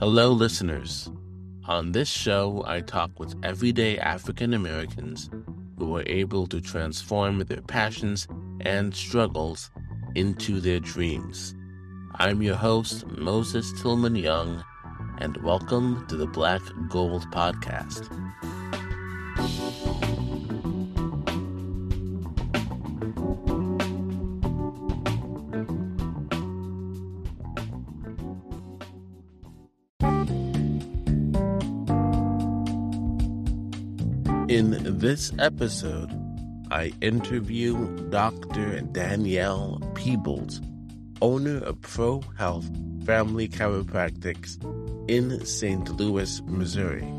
Hello, listeners. On this show, I talk with everyday African Americans who are able to transform their passions and struggles into their dreams. I'm your host, Moses Tillman Young, and welcome to the Black Gold Podcast. This episode, I interview Dr. Danielle Peebles, owner of Pro Health Family Chiropractics in St. Louis, Missouri.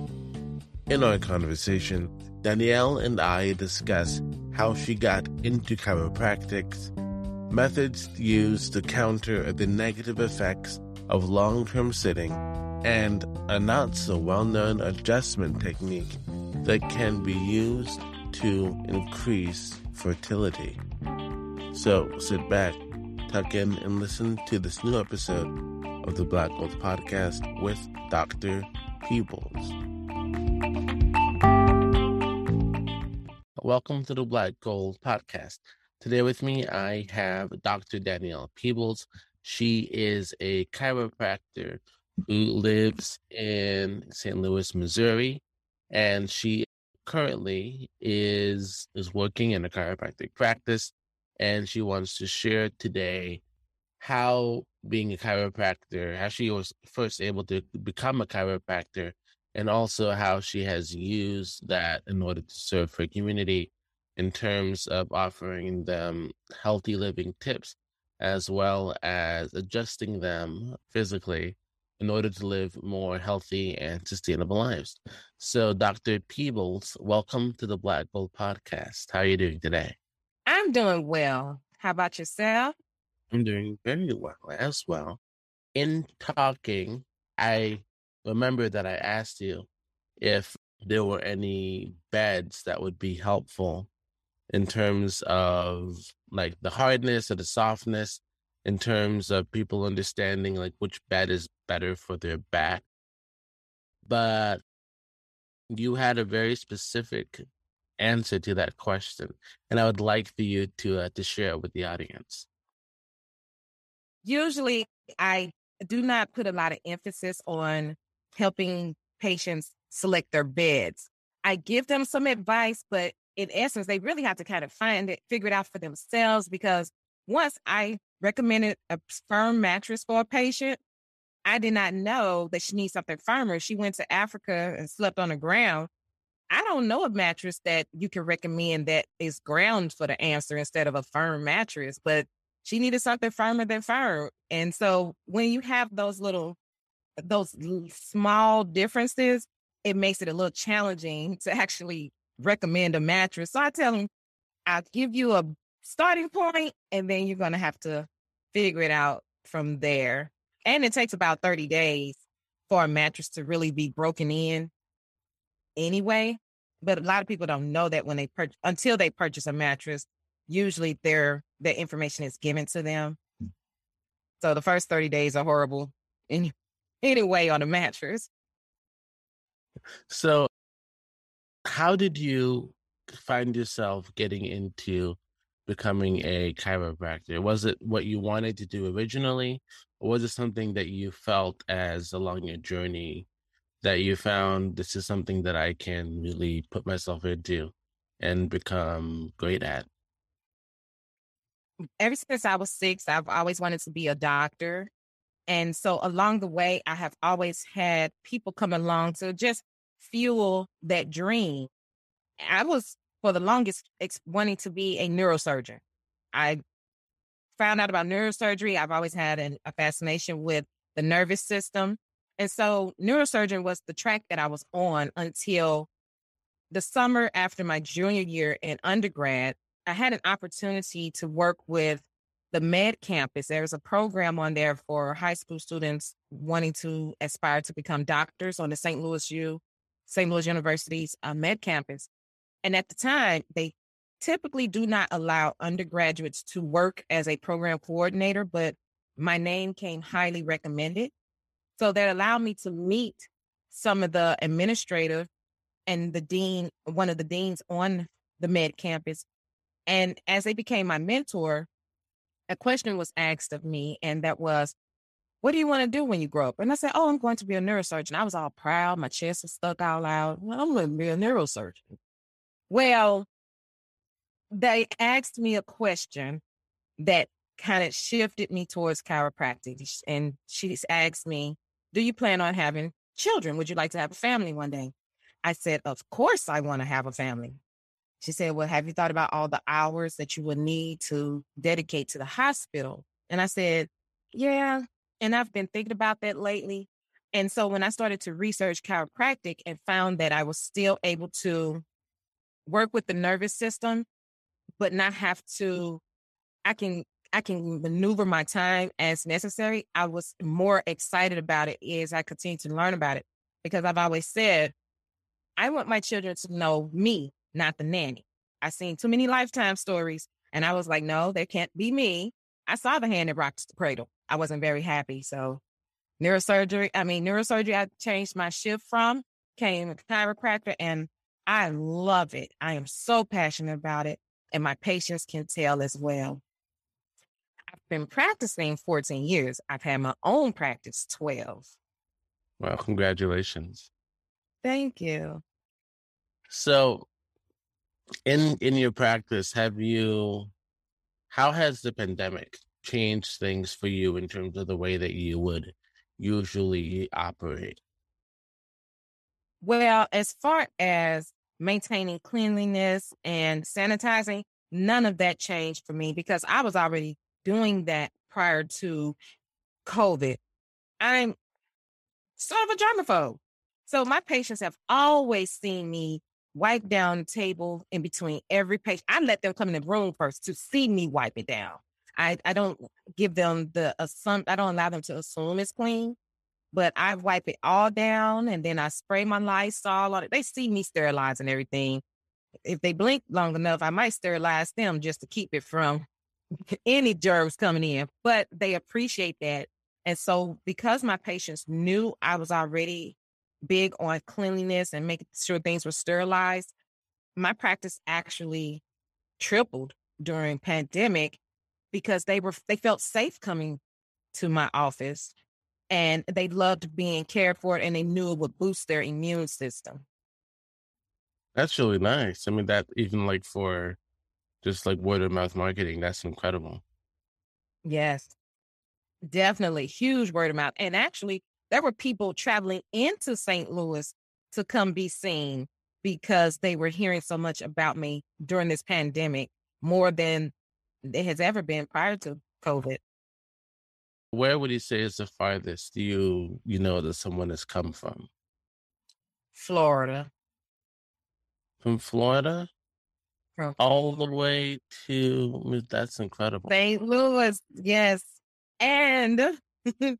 In our conversation, Danielle and I discuss how she got into chiropractics, methods used to counter the negative effects of long term sitting, and a not so well known adjustment technique that can be used to increase fertility. So sit back, tuck in, and listen to this new episode of the Black Gold Podcast with Dr. Peebles. Welcome to the Black Gold Podcast. Today with me, I have Dr. Danielle Peebles. She is a chiropractor who lives in St. Louis, Missouri and she currently is is working in a chiropractic practice and she wants to share today how being a chiropractor how she was first able to become a chiropractor and also how she has used that in order to serve her community in terms of offering them healthy living tips as well as adjusting them physically in order to live more healthy and sustainable lives. So, Dr. Peebles, welcome to the Black Gold Podcast. How are you doing today? I'm doing well. How about yourself? I'm doing very well as well. In talking, I remember that I asked you if there were any beds that would be helpful in terms of like the hardness or the softness in terms of people understanding like which bed is better for their back. But you had a very specific answer to that question, and I would like for you to uh, to share it with the audience. Usually, I do not put a lot of emphasis on helping patients select their beds. I give them some advice, but in essence, they really have to kind of find it, figure it out for themselves because once I recommended a firm mattress for a patient. I did not know that she needs something firmer. She went to Africa and slept on the ground. I don't know a mattress that you can recommend that is ground for the answer instead of a firm mattress, but she needed something firmer than firm. And so when you have those little, those small differences, it makes it a little challenging to actually recommend a mattress. So I tell them, I'll give you a starting point, and then you're going to have to figure it out from there. And it takes about 30 days for a mattress to really be broken in anyway. But a lot of people don't know that when they purchase until they purchase a mattress, usually their their information is given to them. Hmm. So the first 30 days are horrible in anyway on a mattress. So how did you find yourself getting into becoming a chiropractor? Was it what you wanted to do originally, or was it something that you felt as along your journey that you found this is something that I can really put myself into and become great at? Ever since I was six, I've always wanted to be a doctor. And so along the way, I have always had people come along to just fuel that dream. I was for the longest wanting to be a neurosurgeon. I found out about neurosurgery. I've always had an, a fascination with the nervous system. And so neurosurgeon was the track that I was on until the summer after my junior year in undergrad. I had an opportunity to work with the Med Campus. There's a program on there for high school students wanting to aspire to become doctors on the St. Louis U, St. Louis University's uh, Med Campus. And at the time, they typically do not allow undergraduates to work as a program coordinator, but my name came highly recommended. So that allowed me to meet some of the administrative and the dean, one of the deans on the med campus. And as they became my mentor, a question was asked of me, and that was, What do you want to do when you grow up? And I said, Oh, I'm going to be a neurosurgeon. I was all proud. My chest was stuck out. Well, I'm going to be a neurosurgeon. Well, they asked me a question that kind of shifted me towards chiropractic. And she asked me, Do you plan on having children? Would you like to have a family one day? I said, Of course, I want to have a family. She said, Well, have you thought about all the hours that you would need to dedicate to the hospital? And I said, Yeah. And I've been thinking about that lately. And so when I started to research chiropractic and found that I was still able to work with the nervous system, but not have to, I can I can maneuver my time as necessary. I was more excited about it as I continue to learn about it because I've always said I want my children to know me, not the nanny. I've seen too many lifetime stories, and I was like, no, they can't be me. I saw the hand that rocks the cradle. I wasn't very happy. So, neurosurgery, I mean, neurosurgery, I changed my shift from, came a chiropractor, and I love it. I am so passionate about it, and my patients can tell as well. I've been practicing 14 years. I've had my own practice 12. Well, congratulations. Thank you. So, in in your practice, have you how has the pandemic changed things for you in terms of the way that you would usually operate? Well, as far as maintaining cleanliness and sanitizing, none of that changed for me because I was already doing that prior to COVID. I'm sort of a germaphobe. So my patients have always seen me wipe down the table in between every patient. I let them come in the room first to see me wipe it down. I, I don't give them the assum I don't allow them to assume it's clean, but I wipe it all down and then I spray my Lysol on it. They see me sterilizing everything. If they blink long enough, I might sterilize them just to keep it from any germs coming in, but they appreciate that. And so, because my patients knew I was already big on cleanliness and making sure things were sterilized, my practice actually tripled during pandemic because they were they felt safe coming to my office and they loved being cared for and they knew it would boost their immune system. That's really nice. I mean that even like for just like word of mouth marketing. That's incredible. Yes, definitely huge word of mouth. And actually, there were people traveling into St. Louis to come be seen because they were hearing so much about me during this pandemic more than it has ever been prior to COVID. Where would you say is the farthest do you you know that someone has come from? Florida. From Florida? From all the way to that's incredible. St. Louis, yes. And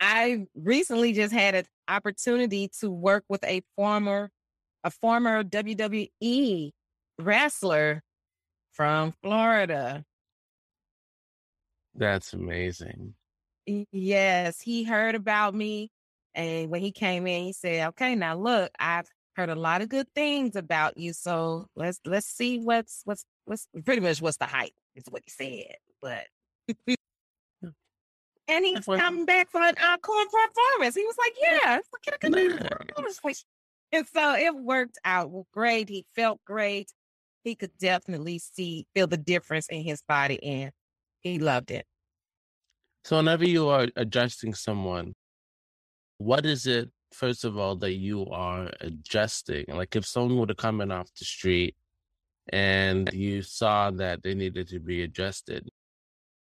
I recently just had an opportunity to work with a former a former WWE wrestler from Florida. That's amazing. Yes, he heard about me and when he came in he said, "Okay, now look, I've heard a lot of good things about you. So let's let's see what's what's what's pretty much what's the hype is what he said. But hmm. and he's coming back for an encore performance. He was like, "Yeah, get a good performance." And so it worked out great. He felt great. He could definitely see feel the difference in his body, and he loved it. So whenever you are adjusting someone, what is it first of all, that you are adjusting. Like if someone were to come in off the street and you saw that they needed to be adjusted,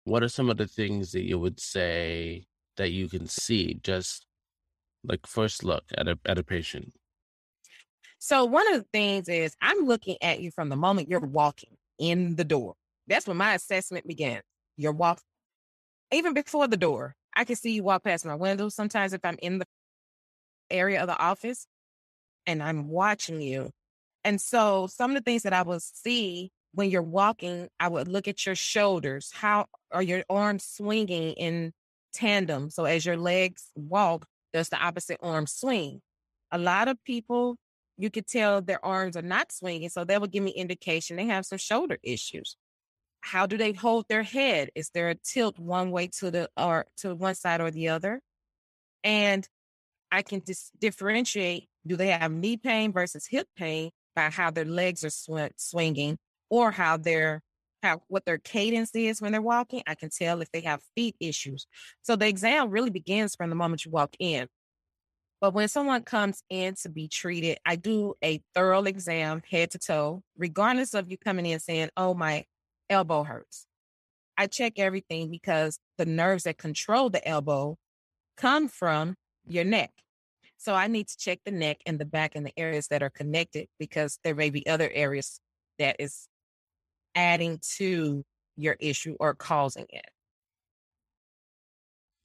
what are some of the things that you would say that you can see just like first look at a at a patient? So one of the things is I'm looking at you from the moment you're walking in the door. That's when my assessment begins. You're walking even before the door. I can see you walk past my window. Sometimes if I'm in the area of the office and I'm watching you. And so some of the things that I will see when you're walking, I would look at your shoulders. How are your arms swinging in tandem? So as your legs walk, Does the opposite arm swing? A lot of people, you could tell their arms are not swinging. So that would give me indication they have some shoulder issues. How do they hold their head? Is there a tilt one way to the or to one side or the other? And I can dis- differentiate do they have knee pain versus hip pain by how their legs are sw- swinging or how their how what their cadence is when they're walking. I can tell if they have feet issues. So the exam really begins from the moment you walk in. But when someone comes in to be treated, I do a thorough exam head to toe, regardless of you coming in saying, "Oh, my elbow hurts." I check everything because the nerves that control the elbow come from your neck. So I need to check the neck and the back and the areas that are connected because there may be other areas that is adding to your issue or causing it.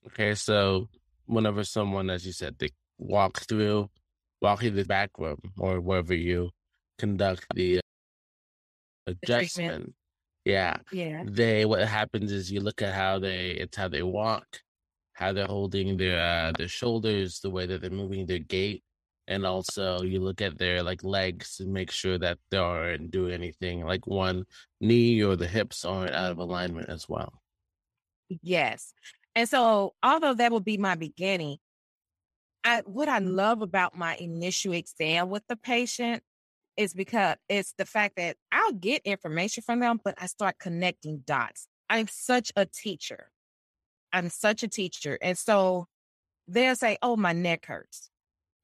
Okay, so whenever someone, as you said, they walk through, walk through the back room or wherever you conduct the adjustment, yeah, yeah, they what happens is you look at how they it's how they walk, how they're holding their uh, their shoulders, the way that they're moving their gait, and also you look at their like legs and make sure that they aren't doing anything like one knee or the hips aren't out of alignment as well. Yes. And so although that will be my beginning, I what I love about my initial exam with the patient is because it's the fact that I'll get information from them, but I start connecting dots. I'm such a teacher. I'm such a teacher. And so they'll say, Oh, my neck hurts.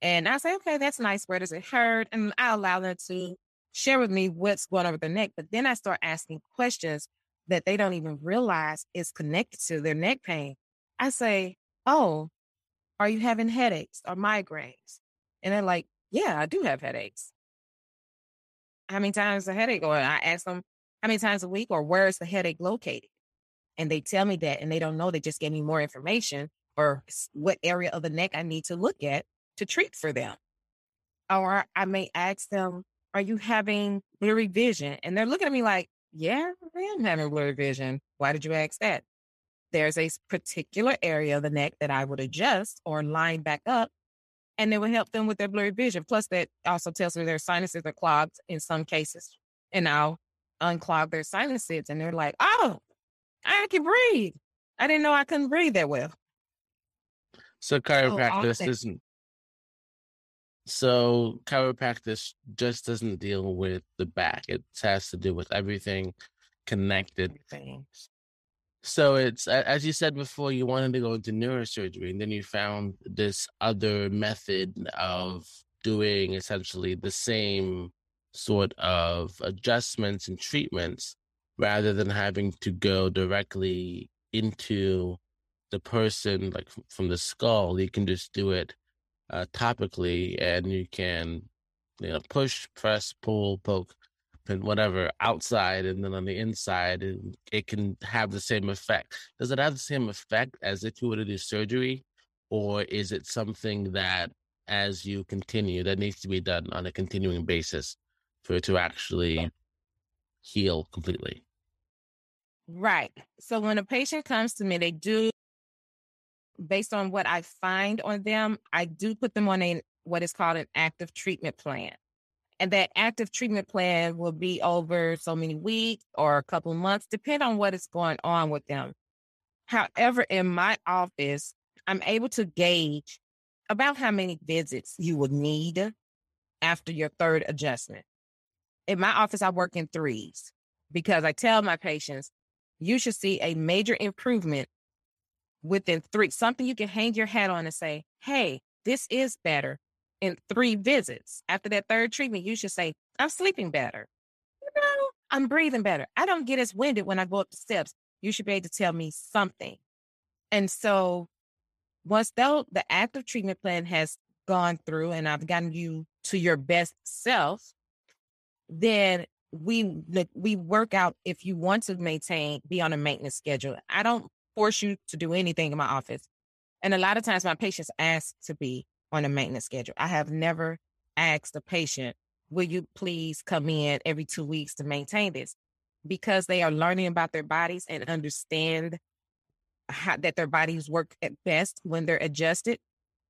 And I say, Okay, that's nice. Where does it hurt? And I allow them to share with me what's going with their neck. But then I start asking questions that they don't even realize is connected to their neck pain. I say, Oh, are you having headaches or migraines? And they're like, Yeah, I do have headaches. How many times a headache? Or I ask them, How many times a week? Or where is the headache located? and they tell me that and they don't know they just gave me more information or what area of the neck I need to look at to treat for them. Or I may ask them, Are you having blurry vision? And they're looking at me like, Yeah, I am having blurry vision. Why did you ask that? There's a particular area of the neck that I would adjust or line back up, and it would help them with their blurry vision. Plus, that also tells me their sinuses are clogged in some cases, and I'll unclog their sinuses. And they're like, Oh, I can breathe. I didn't know I couldn't breathe that well. So oh, chiropractic awesome. isn't. So chiropractic just doesn't deal with the back. It has to do with everything connected. Things. So it's as you said before, you wanted to go into neurosurgery, and then you found this other method of doing essentially the same sort of adjustments and treatments rather than having to go directly into the person like from the skull. You can just do it uh, topically and you can you know push press pull poke and whatever outside and then on the inside and it can have the same effect does it have the same effect as if you were to do surgery or is it something that as you continue that needs to be done on a continuing basis for it to actually heal completely Right. So when a patient comes to me, they do, based on what I find on them, I do put them on a what is called an active treatment plan. And that active treatment plan will be over so many weeks or a couple months, depend on what is going on with them. However, in my office, I'm able to gauge about how many visits you will need after your third adjustment. In my office, I work in threes because I tell my patients you should see a major improvement within three, something you can hang your hat on and say, hey, this is better in three visits. After that third treatment, you should say, I'm sleeping better. You know, I'm breathing better. I don't get as winded when I go up the steps. You should be able to tell me something. And so once though the active treatment plan has gone through and I've gotten you to your best self, then we we work out if you want to maintain be on a maintenance schedule. I don't force you to do anything in my office. And a lot of times my patients ask to be on a maintenance schedule. I have never asked a patient, will you please come in every two weeks to maintain this? Because they are learning about their bodies and understand how, that their bodies work at best when they're adjusted.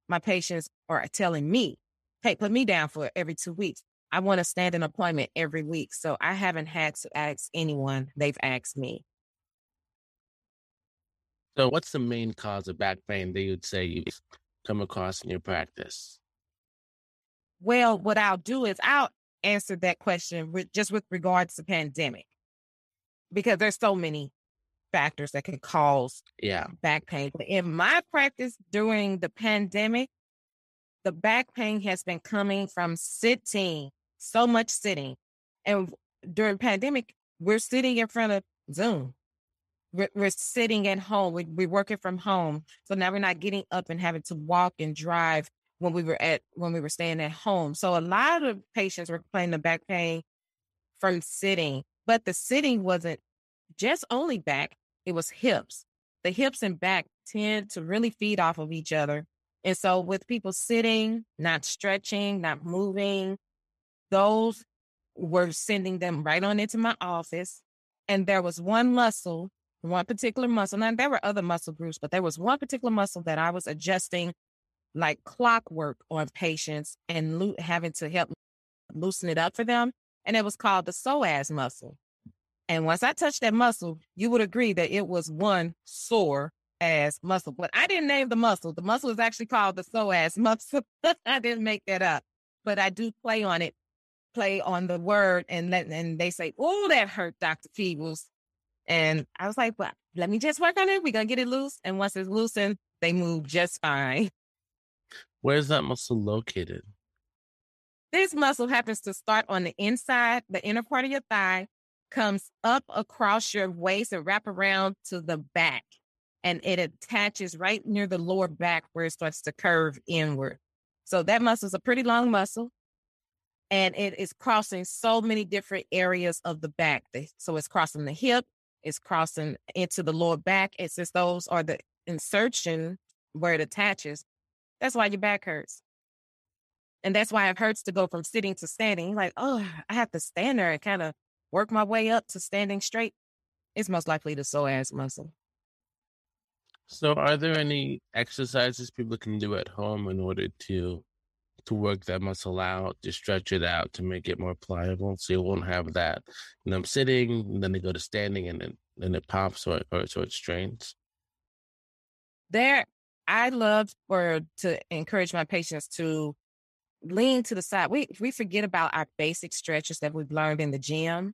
my patients are telling me, hey, put me down for every two weeks. I want a standing appointment every week. So I haven't had to ask anyone. They've asked me. So, what's the main cause of back pain that you'd say come across in your practice? Well, what I'll do is I'll answer that question with, just with regards to pandemic, because there's so many factors that can cause yeah back pain. But in my practice during the pandemic, the back pain has been coming from sitting, so much sitting, and during pandemic, we're sitting in front of Zoom we're, sitting at home. We, we're working from home. So now we're not getting up and having to walk and drive when we were at when we were staying at home. So a lot of patients were complaining of back pain from sitting, but the sitting wasn't just only back, it was hips. The hips and back tend to really feed off of each other. And so with people sitting, not stretching, not moving, those were sending them right on into my office. And there was one muscle one particular muscle. Now, there were other muscle groups, but there was one particular muscle that I was adjusting like clockwork on patients and lo- having to help loosen it up for them. And it was called the psoas muscle. And once I touched that muscle, you would agree that it was one sore ass muscle. But I didn't name the muscle. The muscle is actually called the psoas muscle. I didn't make that up. But I do play on it, play on the word, and let and they say, "Oh, that hurt, Doctor Peebles." And I was like, well, let me just work on it. We're going to get it loose. And once it's loosened, they move just fine. Where's that muscle located? This muscle happens to start on the inside, the inner part of your thigh, comes up across your waist and wrap around to the back. And it attaches right near the lower back where it starts to curve inward. So that muscle is a pretty long muscle. And it is crossing so many different areas of the back. So it's crossing the hip, is crossing into the lower back. It says those are the insertion where it attaches. That's why your back hurts. And that's why it hurts to go from sitting to standing. Like, oh, I have to stand there and kind of work my way up to standing straight. It's most likely the psoas muscle. So, are there any exercises people can do at home in order to to work that muscle out, to stretch it out, to make it more pliable, so you won't have that. And I'm sitting, and then they go to standing, and then then it pops or or so it strains. There, I love for to encourage my patients to lean to the side. We we forget about our basic stretches that we've learned in the gym,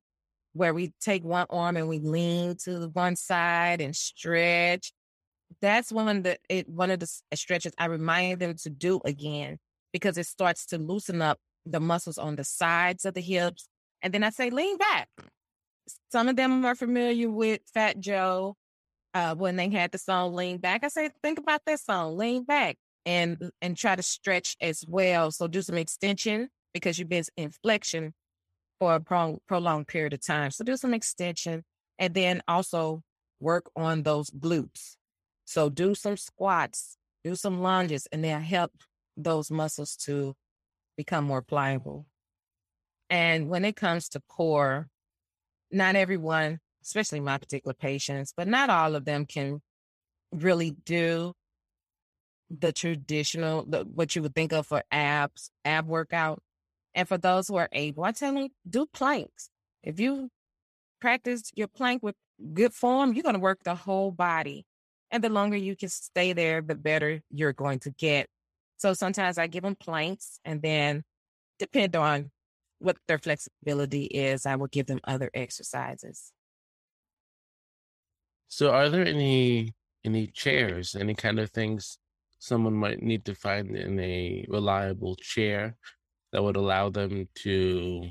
where we take one arm and we lean to one side and stretch. That's one the it, one of the stretches I remind them to do again because it starts to loosen up the muscles on the sides of the hips. And then I say, lean back. Some of them are familiar with Fat Joe uh, when they had the song Lean Back. I say, think about that song, Lean Back, and and try to stretch as well. So do some extension because you've been in flexion for a pro- prolonged period of time. So do some extension and then also work on those glutes. So do some squats, do some lunges, and they'll help those muscles to become more pliable. And when it comes to core, not everyone, especially my particular patients, but not all of them can really do the traditional, the, what you would think of for abs, ab workout. And for those who are able, I tell them do planks. If you practice your plank with good form, you're going to work the whole body. And the longer you can stay there, the better you're going to get so sometimes I give them planks and then depend on what their flexibility is, I will give them other exercises. So are there any any chairs, any kind of things someone might need to find in a reliable chair that would allow them to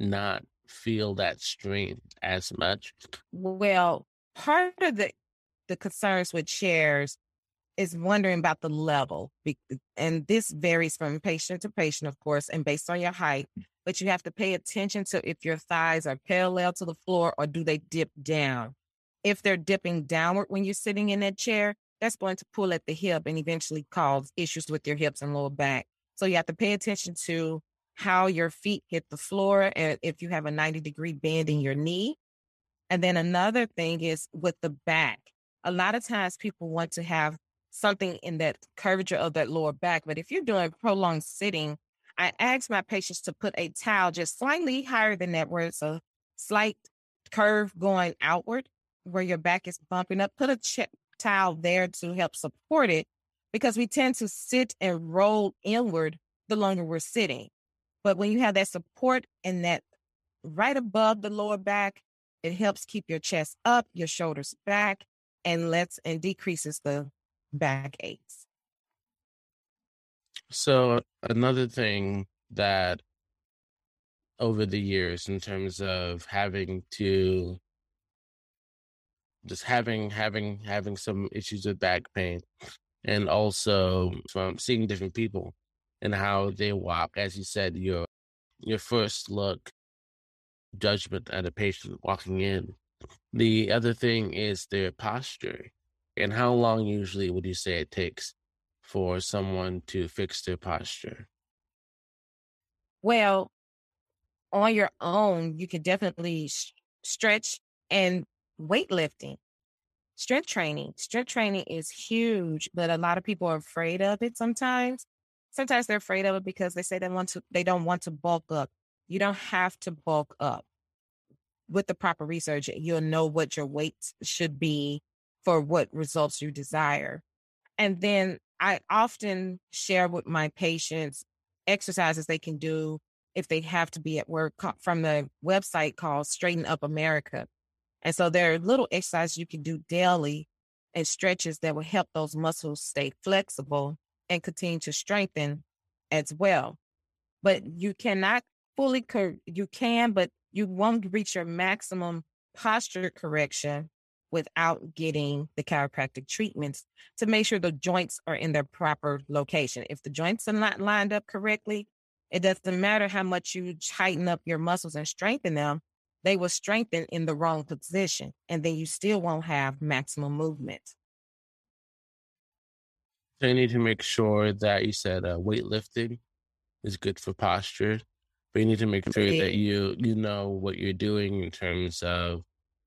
not feel that strain as much? Well, part of the the concerns with chairs is wondering about the level. And this varies from patient to patient, of course, and based on your height. Mm. But you have to pay attention to if your thighs are parallel to the floor or do they dip down. If they're dipping downward when you're sitting in that chair, that's going to pull at the hip and eventually cause issues with your hips and lower back. So you have to pay attention to how your feet hit the floor and if you have a 90 degree bend in your knee. And then another thing is with the back. A lot of times people want to have something in that curvature of that lower back. But if you're doing prolonged sitting, I ask my patients to put a towel just slightly higher than that, where it's a slight curve going outward, where your back is bumping up. Put a ch- towel there to help support it because we tend to sit and roll inward the longer we're sitting. But when you have that support and that right above the lower back, it helps keep your chest up, your shoulders back, and lets and decreases the back aches. So another thing that over the years in terms of having to just having having having some issues with back pain and also from seeing different people and how they walk as you said your your first look judgment at a patient walking in the other thing is their posture and how long usually would you say it takes for someone to fix their posture well on your own you can definitely stretch and weightlifting, strength training. Strength training is huge, but a lot of people are afraid of it sometimes. Sometimes they're afraid of it because they say they want to they don't want to bulk up. You don't have to bulk up. With the proper research, you'll know what your weight should be for what results you desire. And then I often share with my patients exercises they can do if they have to be at work from the website called Straighten Up America. And so there are little exercises you can do daily and stretches that will help those muscles stay flexible and continue to strengthen as well. But you cannot fully, cor- you can, but you won't reach your maximum posture correction without getting the chiropractic treatments to make sure the joints are in their proper location. If the joints are not lined up correctly, it doesn't matter how much you tighten up your muscles and strengthen them, they will strengthen in the wrong position, and then you still won't have maximum movement. So you need to make sure that you said uh, weightlifting is good for posture, but you need to make sure that you you know what you're doing in terms of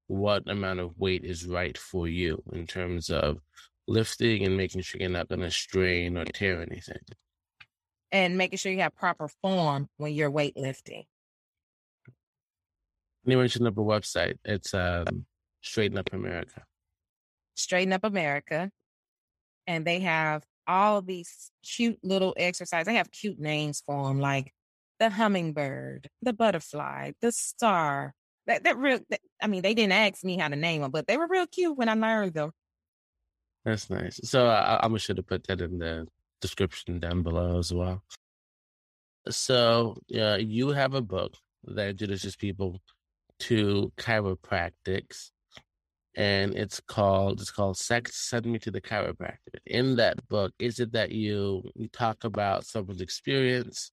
what amount of weight is right for you in terms of lifting and making sure you're not going to strain or tear anything. And making sure you have proper form when you're weightlifting you mentioned up a website. It's uh, Straighten Up America. Straighten Up America. And they have all these cute little exercises. They have cute names for them, like the hummingbird, the butterfly, the star. That that real. That, I mean, they didn't ask me how to name them, but they were real cute when I learned them. That's nice. So I, I'm sure to put that in the description down below as well. So yeah, you have a book that introduces people to chiropractics and it's called it's called sex sent me to the chiropractor in that book is it that you you talk about someone's experience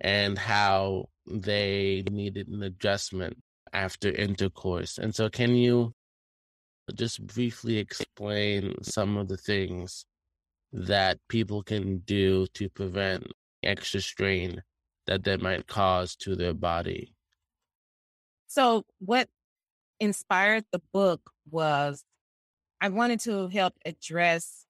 and how they needed an adjustment after intercourse and so can you just briefly explain some of the things that people can do to prevent extra strain that they might cause to their body so, what inspired the book was I wanted to help address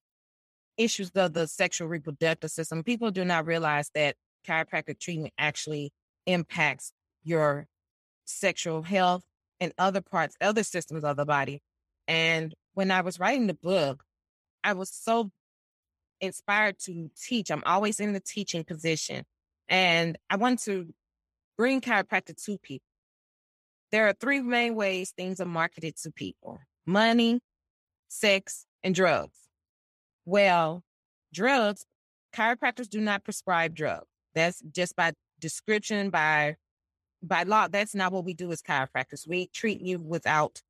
issues of the sexual reproductive system. People do not realize that chiropractic treatment actually impacts your sexual health and other parts, other systems of the body. And when I was writing the book, I was so inspired to teach. I'm always in the teaching position. And I want to bring chiropractic to people. There are three main ways things are marketed to people money, sex, and drugs. Well, drugs, chiropractors do not prescribe drugs. That's just by description, by by law. That's not what we do as chiropractors. We treat you without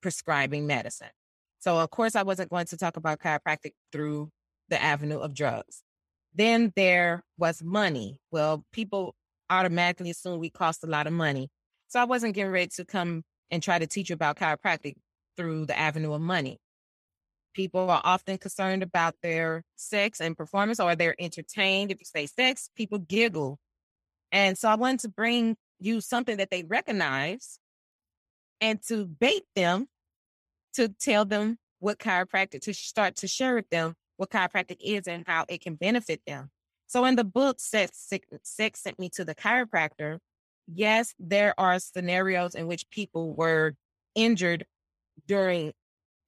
prescribing medicine. So of course I wasn't going to talk about chiropractic through the avenue of drugs. Then there was money. Well, people automatically assume we cost a lot of money. So I wasn't getting ready to come and try to teach you about chiropractic through the avenue of money. People are often concerned about their sex and performance, or they're entertained. If you say sex, people giggle. And so I wanted to bring you something that they recognize and to bait them to tell them what chiropractic, to start to share with them what chiropractic is and how it can benefit them. So in the book, Sex, Sex Sent Me to the Chiropractor, yes, there are scenarios in which people were injured during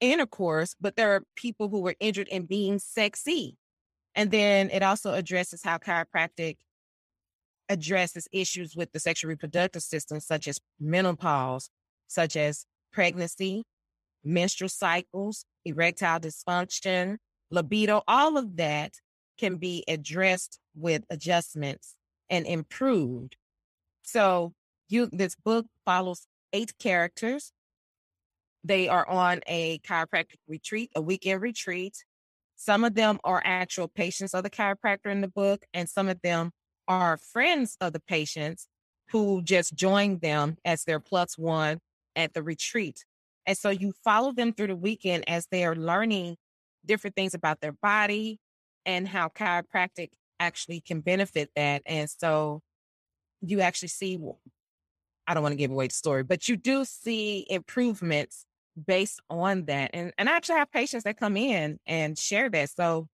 intercourse, but there are people who were injured in being sexy. And then it also addresses how chiropractic addresses issues with the sexual reproductive system, such as menopause, such as pregnancy, menstrual cycles, erectile dysfunction, libido, all of that can be addressed with adjustments and improved. So you this book follows eight characters. They are on a chiropractic retreat, a weekend retreat. Some of them are actual patients of the chiropractor in the book, and some of them are friends of the patients who just joined them as their plus one at the retreat. And so you follow them through the weekend as they are learning different things about their body and how chiropractic actually can benefit that. And so you actually see, I don't want to give away the story, but you do see improvements based on that. And, and I actually have patients that come in and share that. So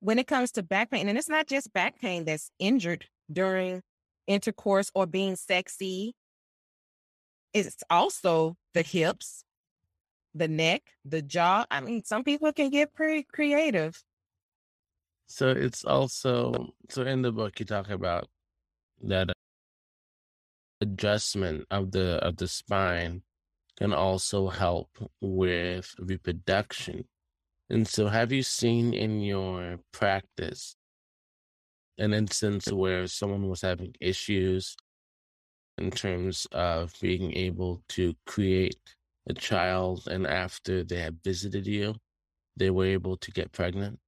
when it comes to back pain, and it's not just back pain that's injured during intercourse or being sexy, it's also the hips, the neck, the jaw. I mean, some people can get pretty creative. So it's also so in the book you talk about that adjustment of the of the spine can also help with reproduction. And so have you seen in your practice an instance where someone was having issues in terms of being able to create a child and after they had visited you, they were able to get pregnant?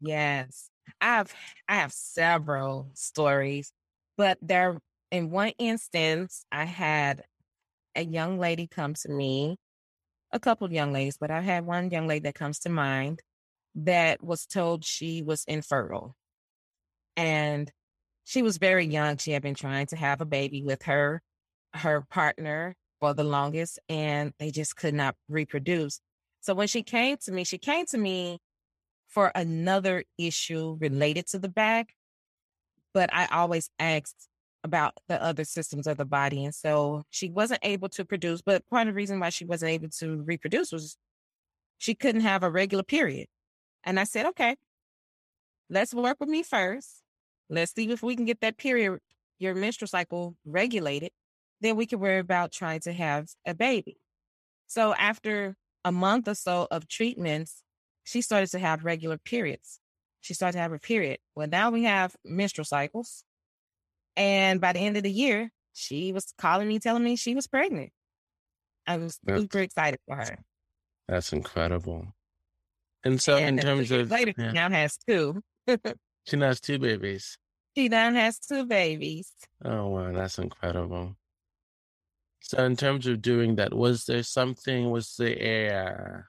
Yes. I've I have several stories, but there in one instance I had a young lady come to me, a couple of young ladies, but I had one young lady that comes to mind that was told she was infertile. And she was very young. She had been trying to have a baby with her her partner for the longest and they just could not reproduce. So when she came to me, she came to me for another issue related to the back, but I always asked about the other systems of the body. And so she wasn't able to produce, but part of the reason why she wasn't able to reproduce was she couldn't have a regular period. And I said, okay, let's work with me first. Let's see if we can get that period, your menstrual cycle regulated. Then we can worry about trying to have a baby. So after a month or so of treatments, she started to have regular periods. She started to have her period. Well, now we have menstrual cycles. And by the end of the year, she was calling me, telling me she was pregnant. I was that's, super excited for her. That's incredible. And so, and in terms of later, yeah. now has two. she now has two babies. She now has two babies. Oh wow, that's incredible. So, in terms of doing that, was there something? Was there a? Uh,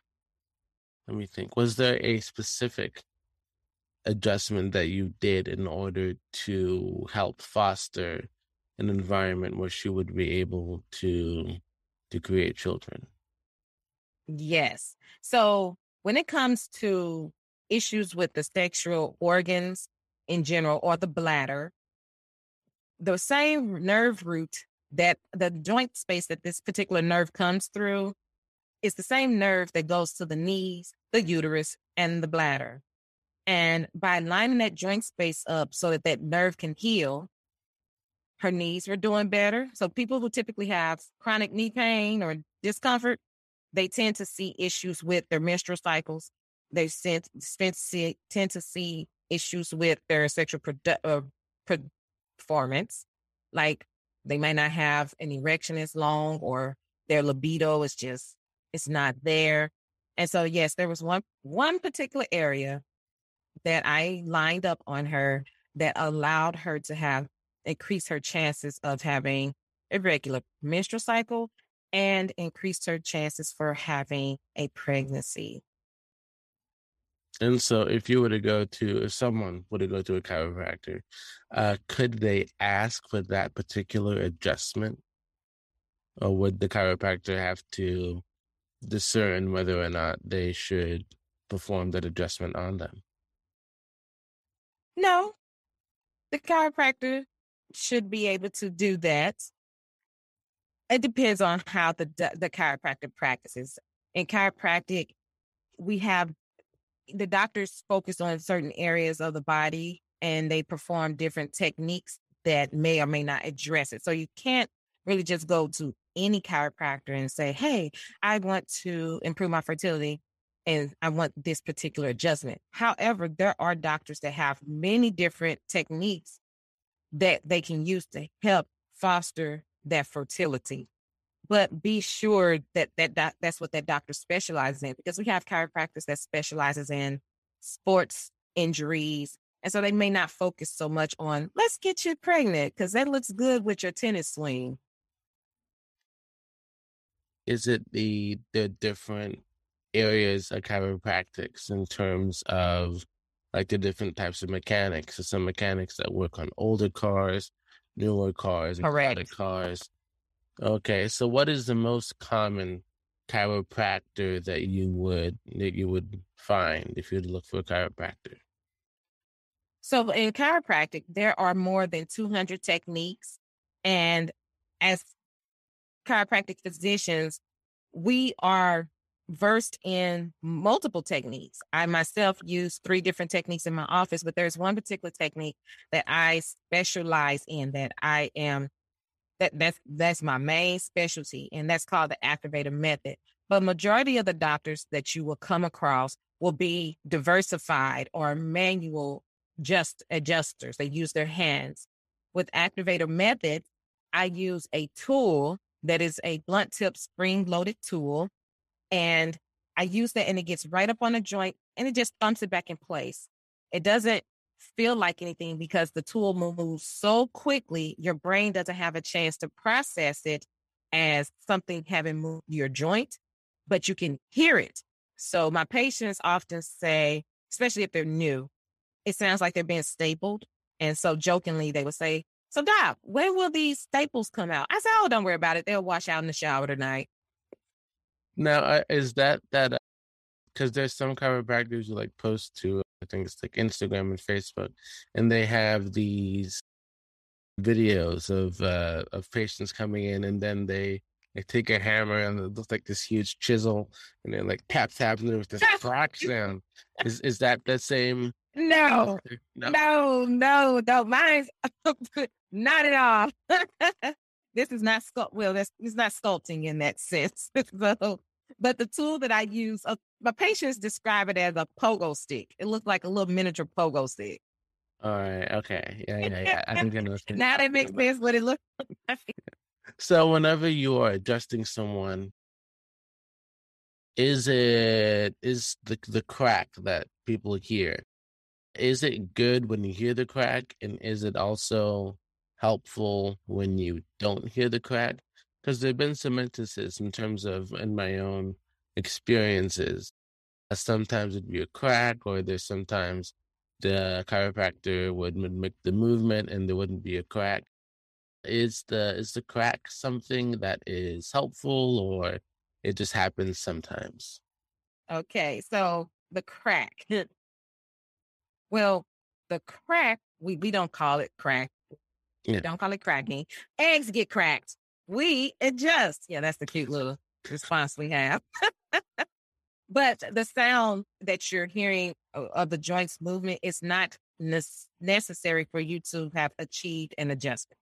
let me think. Was there a specific adjustment that you did in order to help foster an environment where she would be able to to create children? Yes. So when it comes to issues with the sexual organs in general or the bladder the same nerve root that the joint space that this particular nerve comes through is the same nerve that goes to the knees the uterus and the bladder and by lining that joint space up so that that nerve can heal, her knees were doing better. So people who typically have chronic knee pain or discomfort, they tend to see issues with their menstrual cycles. They tend, to see issues with their sexual produ- uh, performance. Like they might not have an erection as long or their libido is just, it's not there. And so, yes, there was one, one particular area that I lined up on her that allowed her to have increase her chances of having a regular menstrual cycle and increased her chances for having a pregnancy. And so, if you were to go to, if someone were to go to a chiropractor, uh, could they ask for that particular adjustment? Or would the chiropractor have to discern whether or not they should perform that adjustment on them? No, the chiropractor should be able to do that. It depends on how the the chiropractor practices. In chiropractic, we have the doctors focus on certain areas of the body and they perform different techniques that may or may not address it. So you can't really just go to any chiropractor and say, Hey, I want to improve my fertility and I want this particular adjustment. However, there are doctors that have many different techniques that they can use to help foster that fertility. But be sure that, that, that that's what that doctor specializes in because we have chiropractors that specializes in sports injuries. And so they may not focus so much on let's get you pregnant because that looks good with your tennis swing. Is it the the different areas of chiropractics in terms of like the different types of mechanics. So some mechanics that work on older cars, newer cars, correct cars. Okay, so what is the most common chiropractor that you would that you would find if you look for a chiropractor? So in chiropractic, there are more than 200 techniques, and as chiropractic physicians, we are versed in multiple techniques. I myself use three different techniques in my office, but there's one particular technique that I specialize in that I am that that's that's my main specialty and that's called the activator method. But majority of the doctors that you will come across will be diversified or manual just adjusters. They use their hands. With activator method, I use a tool that is a blunt tip spring loaded tool and I use that and it gets right up on the joint and it just thumps it back in place. It doesn't feel like anything because the tool moves so quickly, your brain doesn't have a chance to process it as something having moved your joint, but you can hear it. So my patients often say, especially if they're new, it sounds like they're being stapled. And so jokingly, they would say, So, Doc, when will these staples come out? I said, Oh, don't worry about it. They'll wash out in the shower tonight. Now, is that that because uh, there's some chiropractors who like post to I think it's like Instagram and Facebook, and they have these videos of uh of patients coming in, and then they they take a hammer and it looks like this huge chisel, and then like tap tap and with this crack sound. Is is that the same? No, no, no, no, no. Mine's not at all. this is not sculpt. Well, that's it's not sculpting in that sense. so, but the tool that I use, uh, my patients describe it as a pogo stick. It looks like a little miniature pogo stick. All right. Okay. Yeah. Yeah. Yeah. I think I know. now that makes sense. What it looks. like. so, whenever you are adjusting someone, is it is the the crack that people hear? Is it good when you hear the crack, and is it also helpful when you don't hear the crack because there have been some instances in terms of in my own experiences uh, sometimes it'd be a crack or there's sometimes the chiropractor would make the movement and there wouldn't be a crack is the is the crack something that is helpful or it just happens sometimes okay so the crack well the crack we, we don't call it crack yeah. Don't call it cracking. Eggs get cracked. We adjust. Yeah, that's the cute little response we have. but the sound that you're hearing of the joints movement is not ne- necessary for you to have achieved an adjustment.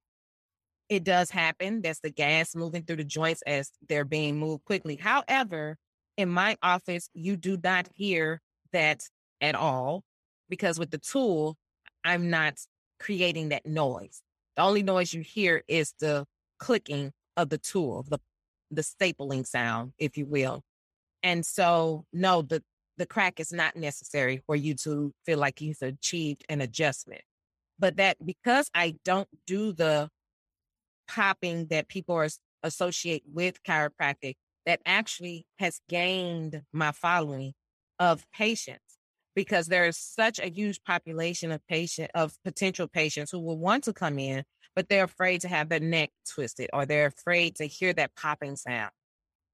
It does happen. That's the gas moving through the joints as they're being moved quickly. However, in my office, you do not hear that at all because with the tool, I'm not creating that noise. The only noise you hear is the clicking of the tool, the the stapling sound, if you will. And so, no, the the crack is not necessary for you to feel like you've achieved an adjustment. But that because I don't do the popping that people are associate with chiropractic, that actually has gained my following of patients because there is such a huge population of patient of potential patients who will want to come in, but they're afraid to have their neck twisted or they're afraid to hear that popping sound.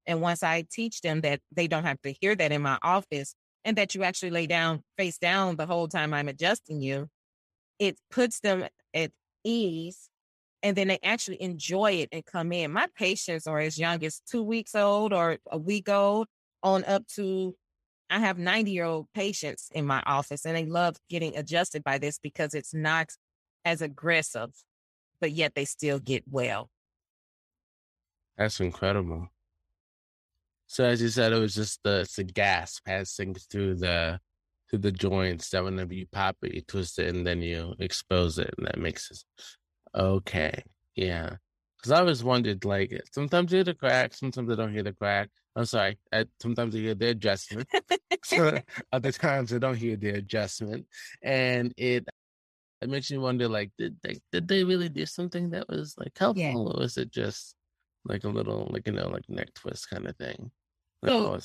And once I teach them that they don't have to hear that in my office, and that you actually lay down face down the whole time I'm adjusting you, it puts them at ease and then they actually enjoy it and come in. My patients are as young as two weeks old or a week old on up to I have 90 year old patients in my office and they love getting adjusted by this because it's not as aggressive, but yet they still get well. That's incredible. So as you said, it was just the it's the gas passing through the through the joints that whenever you pop it, you twist it and then you expose it and that makes it okay. Yeah. Because I always wondered, like, sometimes you hear the crack, sometimes I don't hear the crack. I'm sorry. I, sometimes I hear the adjustment. so other times I don't hear the adjustment. And it it makes you wonder, like, did they did they really do something that was like helpful, yeah. or was it just like a little, like you know, like neck twist kind of thing? so,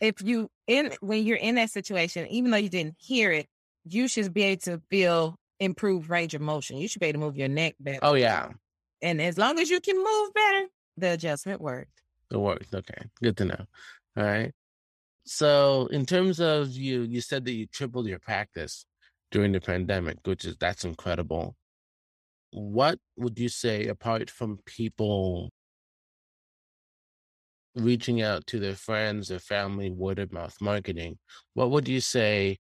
if you in when you're in that situation, even though you didn't hear it, you should be able to feel improved range of motion. You should be able to move your neck better. Oh yeah. And as long as you can move better, the adjustment worked. It worked. Okay. Good to know. All right. So in terms of you, you said that you tripled your practice during the pandemic, which is that's incredible. What would you say apart from people reaching out to their friends or family, word of mouth marketing, what would you say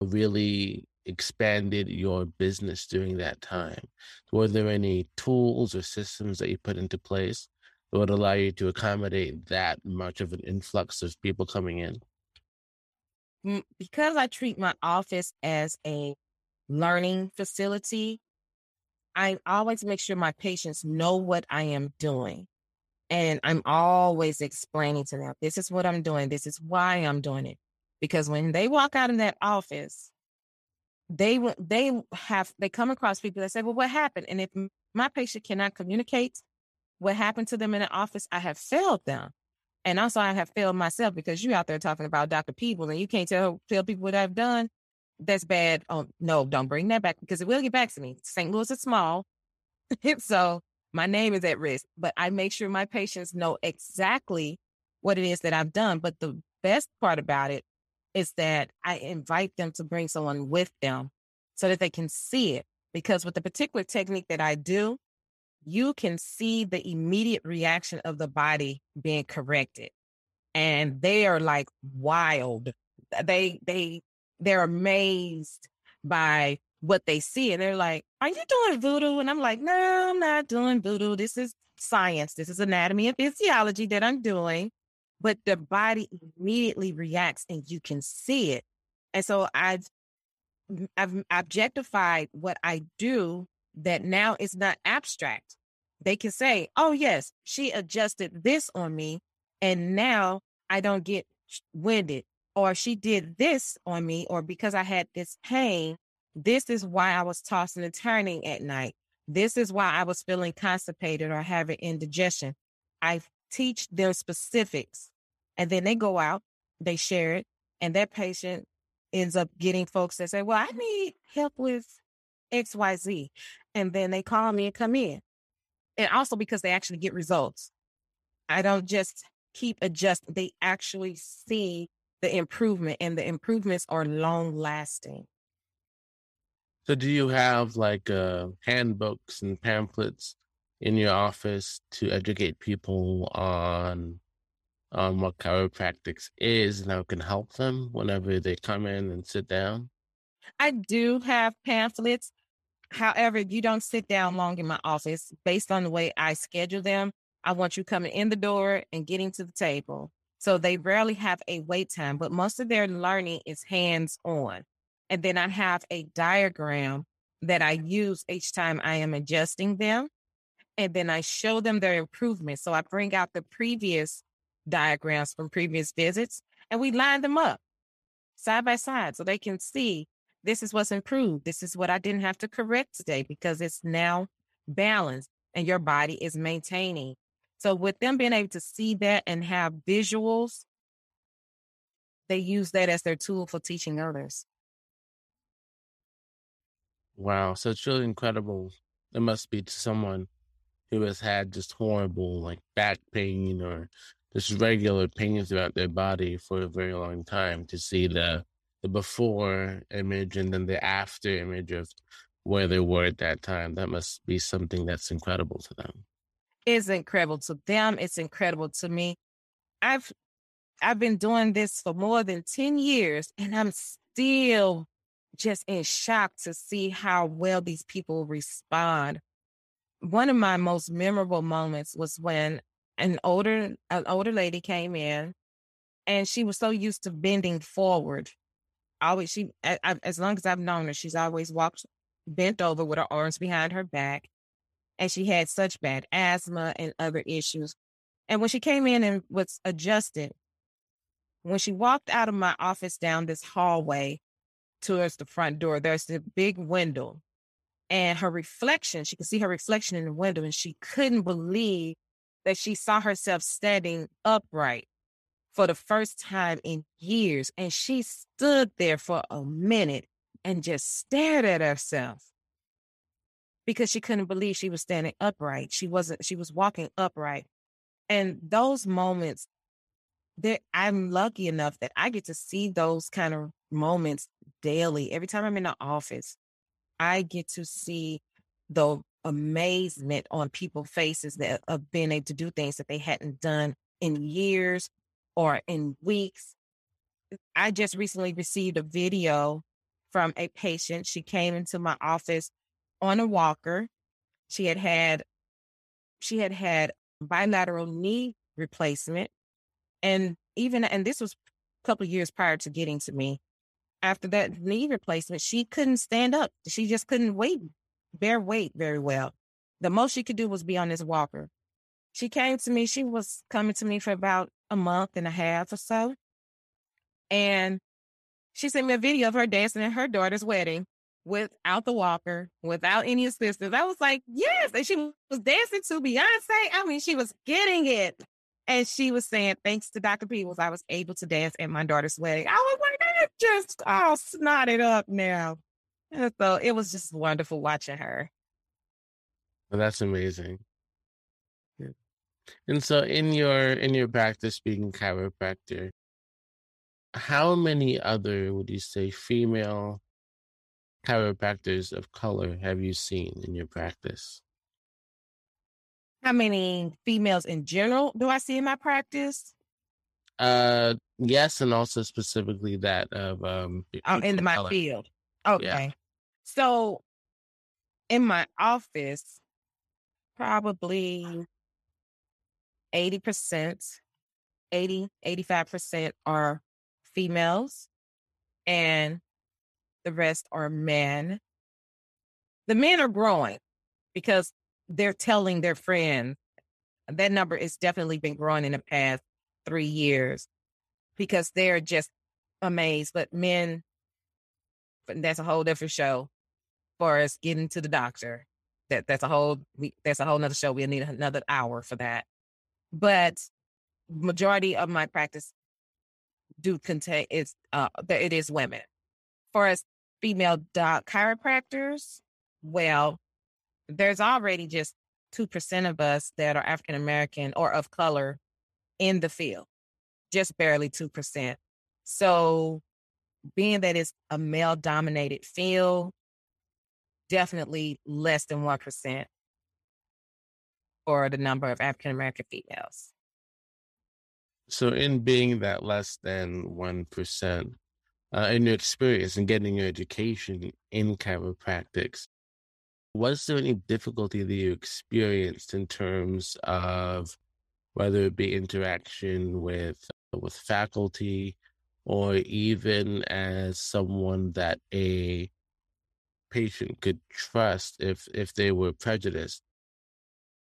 really expanded your business during that time? Were there any tools or systems that you put into place that would allow you to accommodate that much of an influx of people coming in? Because I treat my office as a learning facility, I always make sure my patients know what I am doing. And I'm always explaining to them, this is what I'm doing. This is why I'm doing it. Because when they walk out in that office, they they have they come across people that say, "Well, what happened?" And if my patient cannot communicate what happened to them in the office, I have failed them, and also I have failed myself because you're out there talking about Dr. Peebles and you can't tell tell people what I've done. That's bad. Oh no, don't bring that back because it will get back to me. St. Louis is small, so my name is at risk. But I make sure my patients know exactly what it is that I've done. But the best part about it is that I invite them to bring someone with them so that they can see it. Because with the particular technique that I do, you can see the immediate reaction of the body being corrected. And they are like wild. They they they're amazed by what they see. And they're like, Are you doing voodoo? And I'm like, No, I'm not doing voodoo. This is science. This is anatomy and physiology that I'm doing but the body immediately reacts and you can see it. And so I've I've objectified what I do that now it's not abstract. They can say, "Oh yes, she adjusted this on me and now I don't get winded." Or she did this on me or because I had this pain, this is why I was tossing and turning at night. This is why I was feeling constipated or having indigestion. I teach them specifics and then they go out, they share it, and that patient ends up getting folks that say, Well, I need help with XYZ. And then they call me and come in. And also because they actually get results. I don't just keep adjusting, they actually see the improvement, and the improvements are long lasting. So, do you have like uh, handbooks and pamphlets in your office to educate people on on what chiropractics is and how it can help them whenever they come in and sit down? I do have pamphlets. However, you don't sit down long in my office based on the way I schedule them. I want you coming in the door and getting to the table. So they rarely have a wait time, but most of their learning is hands on. And then I have a diagram that I use each time I am adjusting them. And then I show them their improvement. So I bring out the previous diagrams from previous visits and we line them up side by side so they can see this is what's improved. This is what I didn't have to correct today because it's now balanced and your body is maintaining. So, with them being able to see that and have visuals, they use that as their tool for teaching others. Wow. So, it's really incredible. It must be to someone who has had just horrible like back pain or just regular pain throughout their body for a very long time to see the the before image and then the after image of where they were at that time. That must be something that's incredible to them. It's incredible to them. It's incredible to me. I've I've been doing this for more than 10 years and I'm still just in shock to see how well these people respond. One of my most memorable moments was when an older an older lady came in and she was so used to bending forward always she as long as i've known her she's always walked bent over with her arms behind her back and she had such bad asthma and other issues. And when she came in and was adjusted when she walked out of my office down this hallway towards the front door there's a big window and her reflection she could see her reflection in the window and she couldn't believe that she saw herself standing upright for the first time in years. And she stood there for a minute and just stared at herself because she couldn't believe she was standing upright. She wasn't, she was walking upright. And those moments that I'm lucky enough that I get to see those kind of moments daily. Every time I'm in the office, I get to see the amazement on people's faces that of being able to do things that they hadn't done in years or in weeks. Eh, I just recently received a video from a patient. She came into my office on a walker. She had had she had had bilateral knee replacement and even and this was a couple years prior to getting to me after that knee replacement she couldn't stand up she just couldn't wait bear weight very well. The most she could do was be on this walker. She came to me, she was coming to me for about a month and a half or so. And she sent me a video of her dancing at her daughter's wedding without the walker, without any assistance. I was like, yes. And she was dancing to Beyonce. I mean, she was getting it. And she was saying, thanks to Dr. Peebles, I was able to dance at my daughter's wedding. I was like, I just oh, all snotted up now. And so it was just wonderful watching her. Well, that's amazing. And so in your in your practice being chiropractor, how many other would you say female chiropractors of color have you seen in your practice? How many females in general do I see in my practice? Uh yes, and also specifically that of um oh, in my color. field. Okay. Yeah. So in my office, probably 80%, 80, 85% are females and the rest are men. The men are growing because they're telling their friends. That number has definitely been growing in the past three years because they're just amazed. But men, that's a whole different show far as getting to the doctor. That that's a whole we, that's a whole nother show. We'll need another hour for that. But majority of my practice do contain it's uh that it is women. For as female doc chiropractors, well, there's already just two percent of us that are African American or of color in the field, just barely two percent. So, being that it's a male dominated field, definitely less than 1% for the number of African American females. So, in being that less than 1%, uh, in your experience and getting your education in chiropractics, was there any difficulty that you experienced in terms of whether it be interaction with with faculty or even as someone that a patient could trust if if they were prejudiced.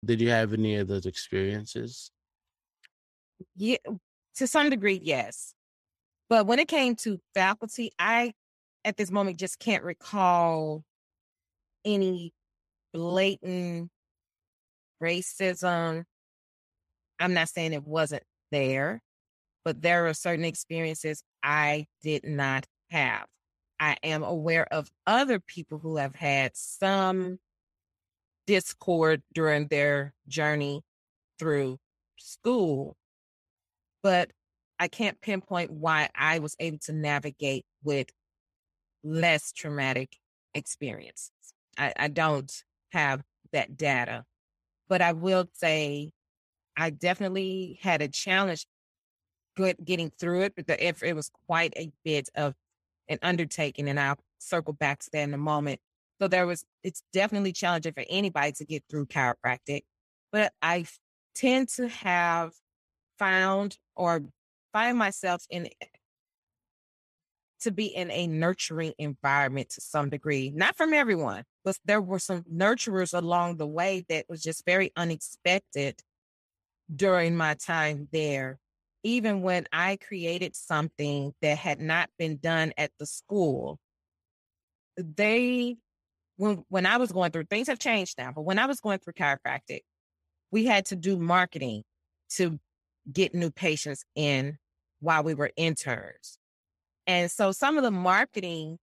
Did you have any of those experiences? Yeah, to some degree, yes. But when it came to faculty, I at this moment just can't recall any blatant racism. I'm not saying it wasn't there, but there are certain experiences I did not have. I am aware of other people who have had some discord during their journey through school. but I can't pinpoint why I was able to navigate with less traumatic experiences. I, I don't have that data, but I will say I definitely had a challenge getting through it, but it was quite a bit of an undertaking, and I'll circle back to that in a moment. So there was, it's definitely challenging for anybody to get through chiropractic, but I tend to have found or find myself in to be in a nurturing environment to some degree. Not from everyone, but there were some nurturers along the way that was just very unexpected during my time there. Even when I created something that had not been done at the school, they when when I was going through things have changed now, but when I was going through chiropractic, we had to do marketing to get new patients in while we were interns. And so some of the marketing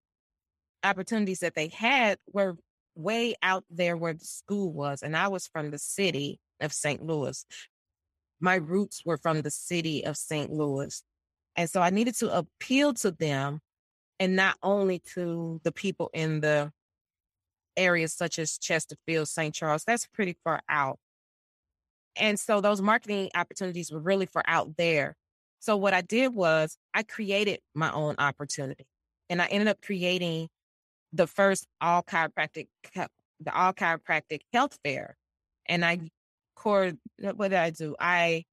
opportunities that they had were way out there where the school was. And I was from the city of St. Louis. My roots were from the city of St. Louis. And so I needed to appeal to them and not only to the people in the areas such as Chesterfield, St. Charles, that's pretty far out. And so those marketing opportunities were really for out there. So what I did was I created my own opportunity and I ended up creating the first all chiropractic, the all chiropractic health fair. And I, what did I do? I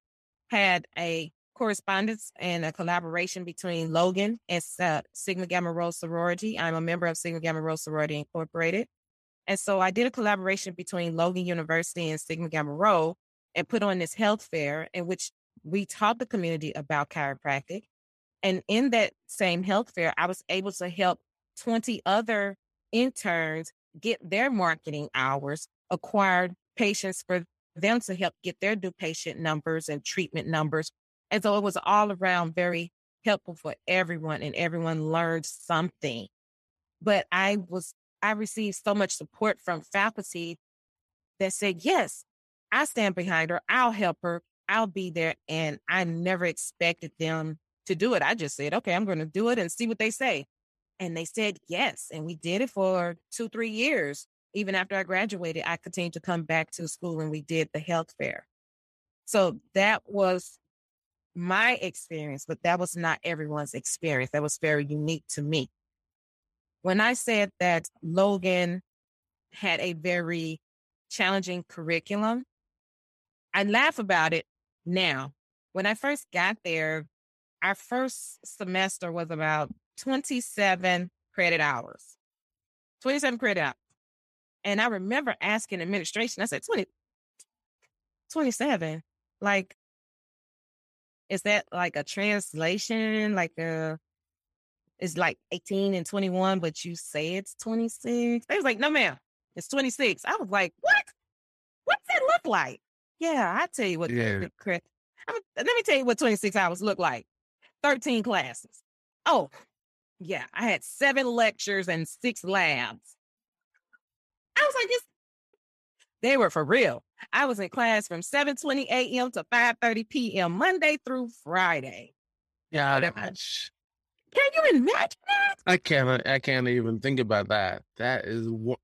had a correspondence and a collaboration between Logan and uh, Sigma Gamma Rho Sorority. I'm a member of Sigma Gamma Rho Sorority Incorporated. And so I did a collaboration between Logan University and Sigma Gamma Rho and put on this health fair in which we taught the community about chiropractic. And in that same health fair, I was able to help 20 other interns get their marketing hours, acquired patients for them to help get their new patient numbers and treatment numbers. And so it was all around very helpful for everyone and everyone learned something. But I was, I received so much support from faculty that said, yes, I stand behind her. I'll help her. I'll be there. And I never expected them to do it. I just said, okay, I'm going to do it and see what they say. And they said yes. And we did it for two, three years. Even after I graduated, I continued to come back to school and we did the health fair. So that was my experience, but that was not everyone's experience. That was very unique to me. When I said that Logan had a very challenging curriculum, I laugh about it now. When I first got there, our first semester was about 27 credit hours. 27 credit hours. And I remember asking administration, I said, 20, 27. Like, is that like a translation? Like a it's like 18 and 21, but you say it's 26. They was like, no, ma'am, it's 26. I was like, what? What's that look like? Yeah, I tell you what. Yeah. Chris, let me tell you what 26 hours look like. 13 classes. Oh, yeah. I had seven lectures and six labs. I was like, this. They were for real. I was in class from 7:20 a.m. to 5:30 p.m. Monday through Friday. Yeah, that much. Can you imagine that? I can't. I can't even think about that. That is what.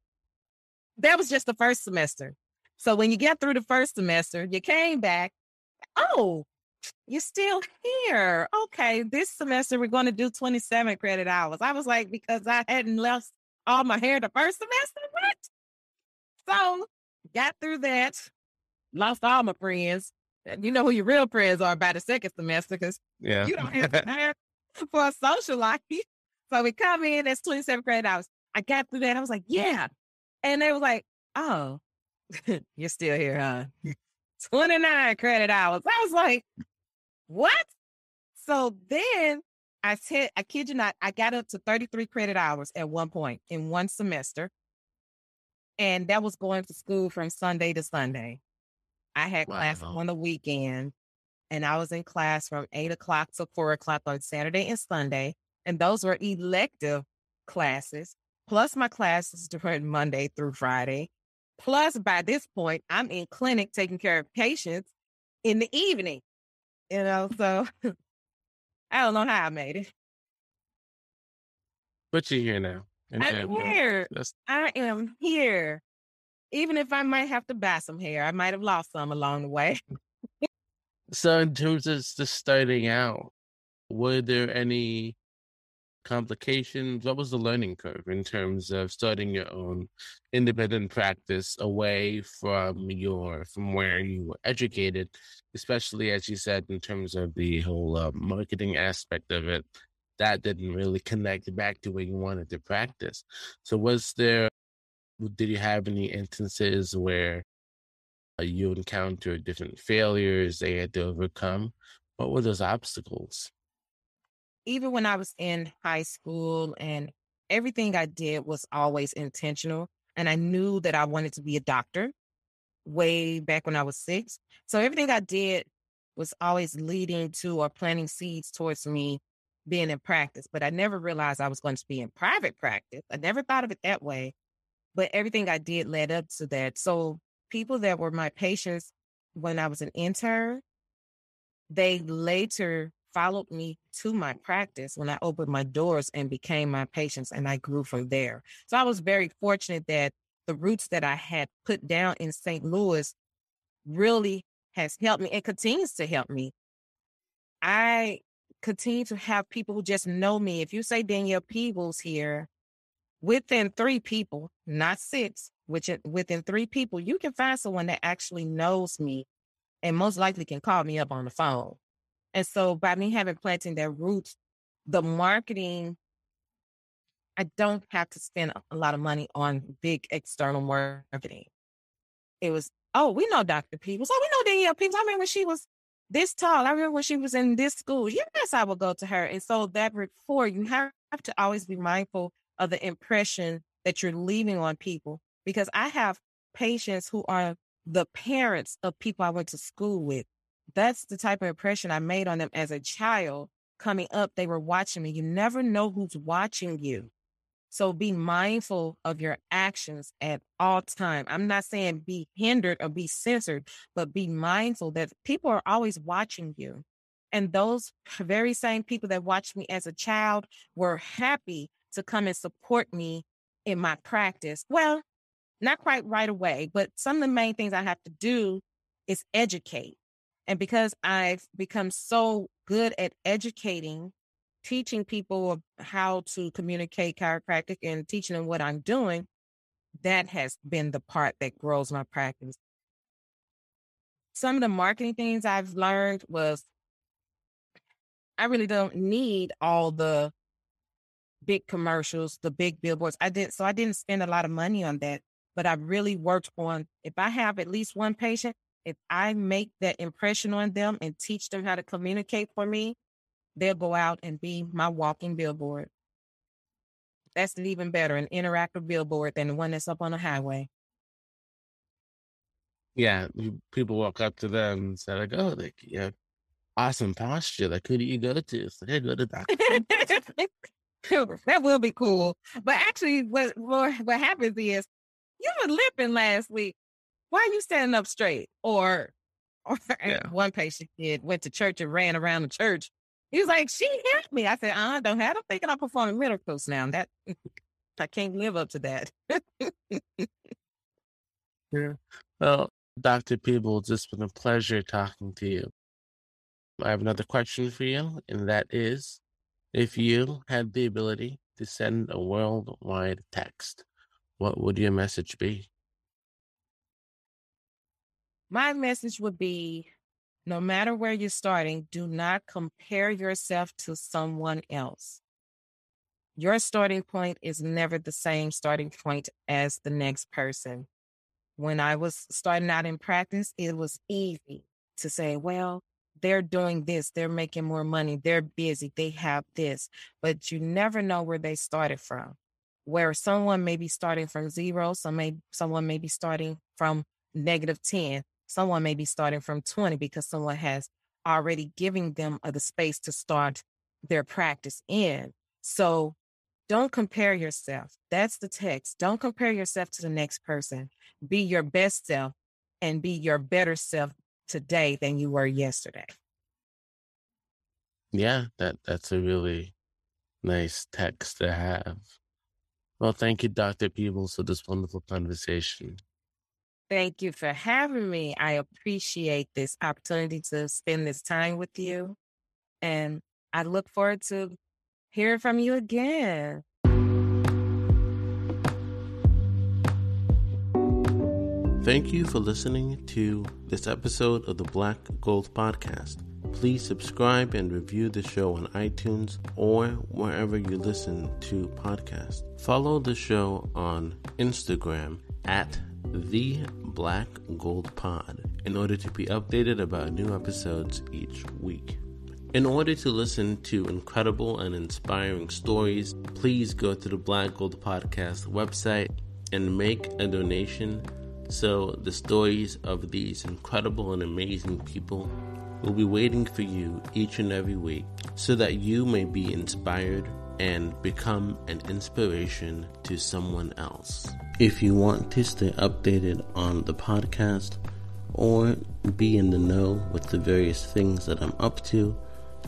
That was just the first semester. So when you get through the first semester, you came back. Oh, you're still here. Okay, this semester we're going to do 27 credit hours. I was like, because I hadn't left all my hair the first semester. What? So got through that, lost all my friends. You know who your real friends are by the second semester because yeah. you don't have for a social life. So we come in, that's 27 credit hours. I got through that. I was like, yeah. And they was like, oh, You're still here, huh? 29 credit hours. I was like, what? So then I said, I kid you not, I got up to 33 credit hours at one point in one semester. And that was going to school from Sunday to Sunday. I had wow. class on the weekend and I was in class from eight o'clock to four o'clock on Saturday and Sunday. And those were elective classes, plus my classes during Monday through Friday. Plus, by this point, I'm in clinic taking care of patients in the evening. You know, so I don't know how I made it. But you're here now. I'm here. That's... I am here. Even if I might have to buy some hair, I might have lost some along the way. so, in terms of just starting out, were there any complications? What was the learning curve in terms of starting your own independent practice away from your from where you were educated, especially as you said in terms of the whole uh, marketing aspect of it? That didn't really connect back to where you wanted to practice. So, was there? Did you have any instances where Uh, you encountered different failures they had to overcome? What were those obstacles? even when I was in high school and everything I did was always intentional. And I knew that I wanted to be a doctor way back when I was six. So everything I did was always leading to or planting seeds towards me being in practice. But I never realized I was going to be in private practice. I never thought of it that way. But everything I did led up to that. So people that were my patients when I was an intern, they later followed me to my practice when I opened my doors and became my patients, and I grew from there. So I was very fortunate that the roots that I had put down in St. Louis really has helped me and continues to help me. I continue to have people who just know me. If you say Danielle Peebles here, within three people, not six, which within three people, you can find someone that actually knows me and most likely can call me up on the phone. And so by me having planting their roots, the marketing, I don't have to spend a lot of money on big external marketing. It was, oh, we know Dr. Peebles. Oh, we know Danielle Peebles. I remember when she was this tall. I remember when she was in this school. Yes, I would go to her. And so that before you have to always be mindful of the impression that you're leaving on people because I have patients who are the parents of people I went to school with that's the type of impression I made on them as a child coming up. They were watching me. You never know who's watching you. So be mindful of your actions at all time. I'm not saying be hindered or be censored, but be mindful that people are always watching you. And those very same people that watched me as a child were happy to come and support me in my practice. Well, not quite right away, but some of the main things I have to do is educate. And because I've become so good at educating, teaching people how to communicate chiropractic and teaching them what I'm doing, that has been the part that grows my practice. Some of the marketing things I've learned was I really don't need all the big commercials, the big billboards. I did so I didn't spend a lot of money on that, but I've really worked on if I have at least one patient, if I make that impression on them and teach them how to communicate for me, they'll go out and be my walking billboard. That's even better, an interactive billboard than the one that's up on the highway. Yeah, people walk up to them and say, like, oh, like, yeah, awesome posture. Like, who do you go to? So they go to doctor. that will be cool. But actually, what, what what happens is you were limping last week why are you standing up straight? Or, or yeah. one patient kid went to church and ran around the church. He was like, she helped me. I said, uh, I don't have, I'm thinking I'm performing miracles now. That I can't live up to that. yeah. Well, Dr. Peebles, it's been a pleasure talking to you. I have another question for you, and that is if you had the ability to send a worldwide text, what would your message be? My message would be no matter where you're starting, do not compare yourself to someone else. Your starting point is never the same starting point as the next person. When I was starting out in practice, it was easy to say, well, they're doing this, they're making more money, they're busy, they have this, but you never know where they started from. Where someone may be starting from zero, some may someone may be starting from negative 10, Someone may be starting from 20 because someone has already given them the space to start their practice in. So don't compare yourself. That's the text. Don't compare yourself to the next person. Be your best self and be your better self today than you were yesterday. Yeah, that that's a really nice text to have. Well, thank you, Dr. Peebles, for this wonderful conversation. Thank you for having me. I appreciate this opportunity to spend this time with you. And I look forward to hearing from you again. Thank you for listening to this episode of the Black Gold Podcast. Please subscribe and review the show on iTunes or wherever you listen to podcasts. Follow the show on Instagram at the Black Gold Pod in order to be updated about new episodes each week. In order to listen to incredible and inspiring stories, please go to the Black Gold Podcast website and make a donation so the stories of these incredible and amazing people will be waiting for you each and every week so that you may be inspired and become an inspiration to someone else. If you want to stay updated on the podcast or be in the know with the various things that I'm up to,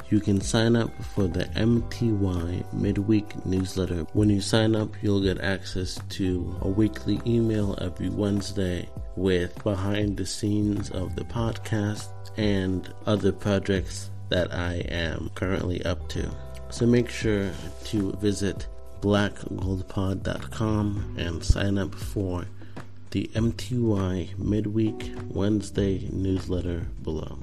you can sign up for the MTY midweek newsletter. When you sign up, you'll get access to a weekly email every Wednesday with behind the scenes of the podcast and other projects that I am currently up to. So make sure to visit blackgoldpod.com and sign up for the MTY midweek Wednesday newsletter below.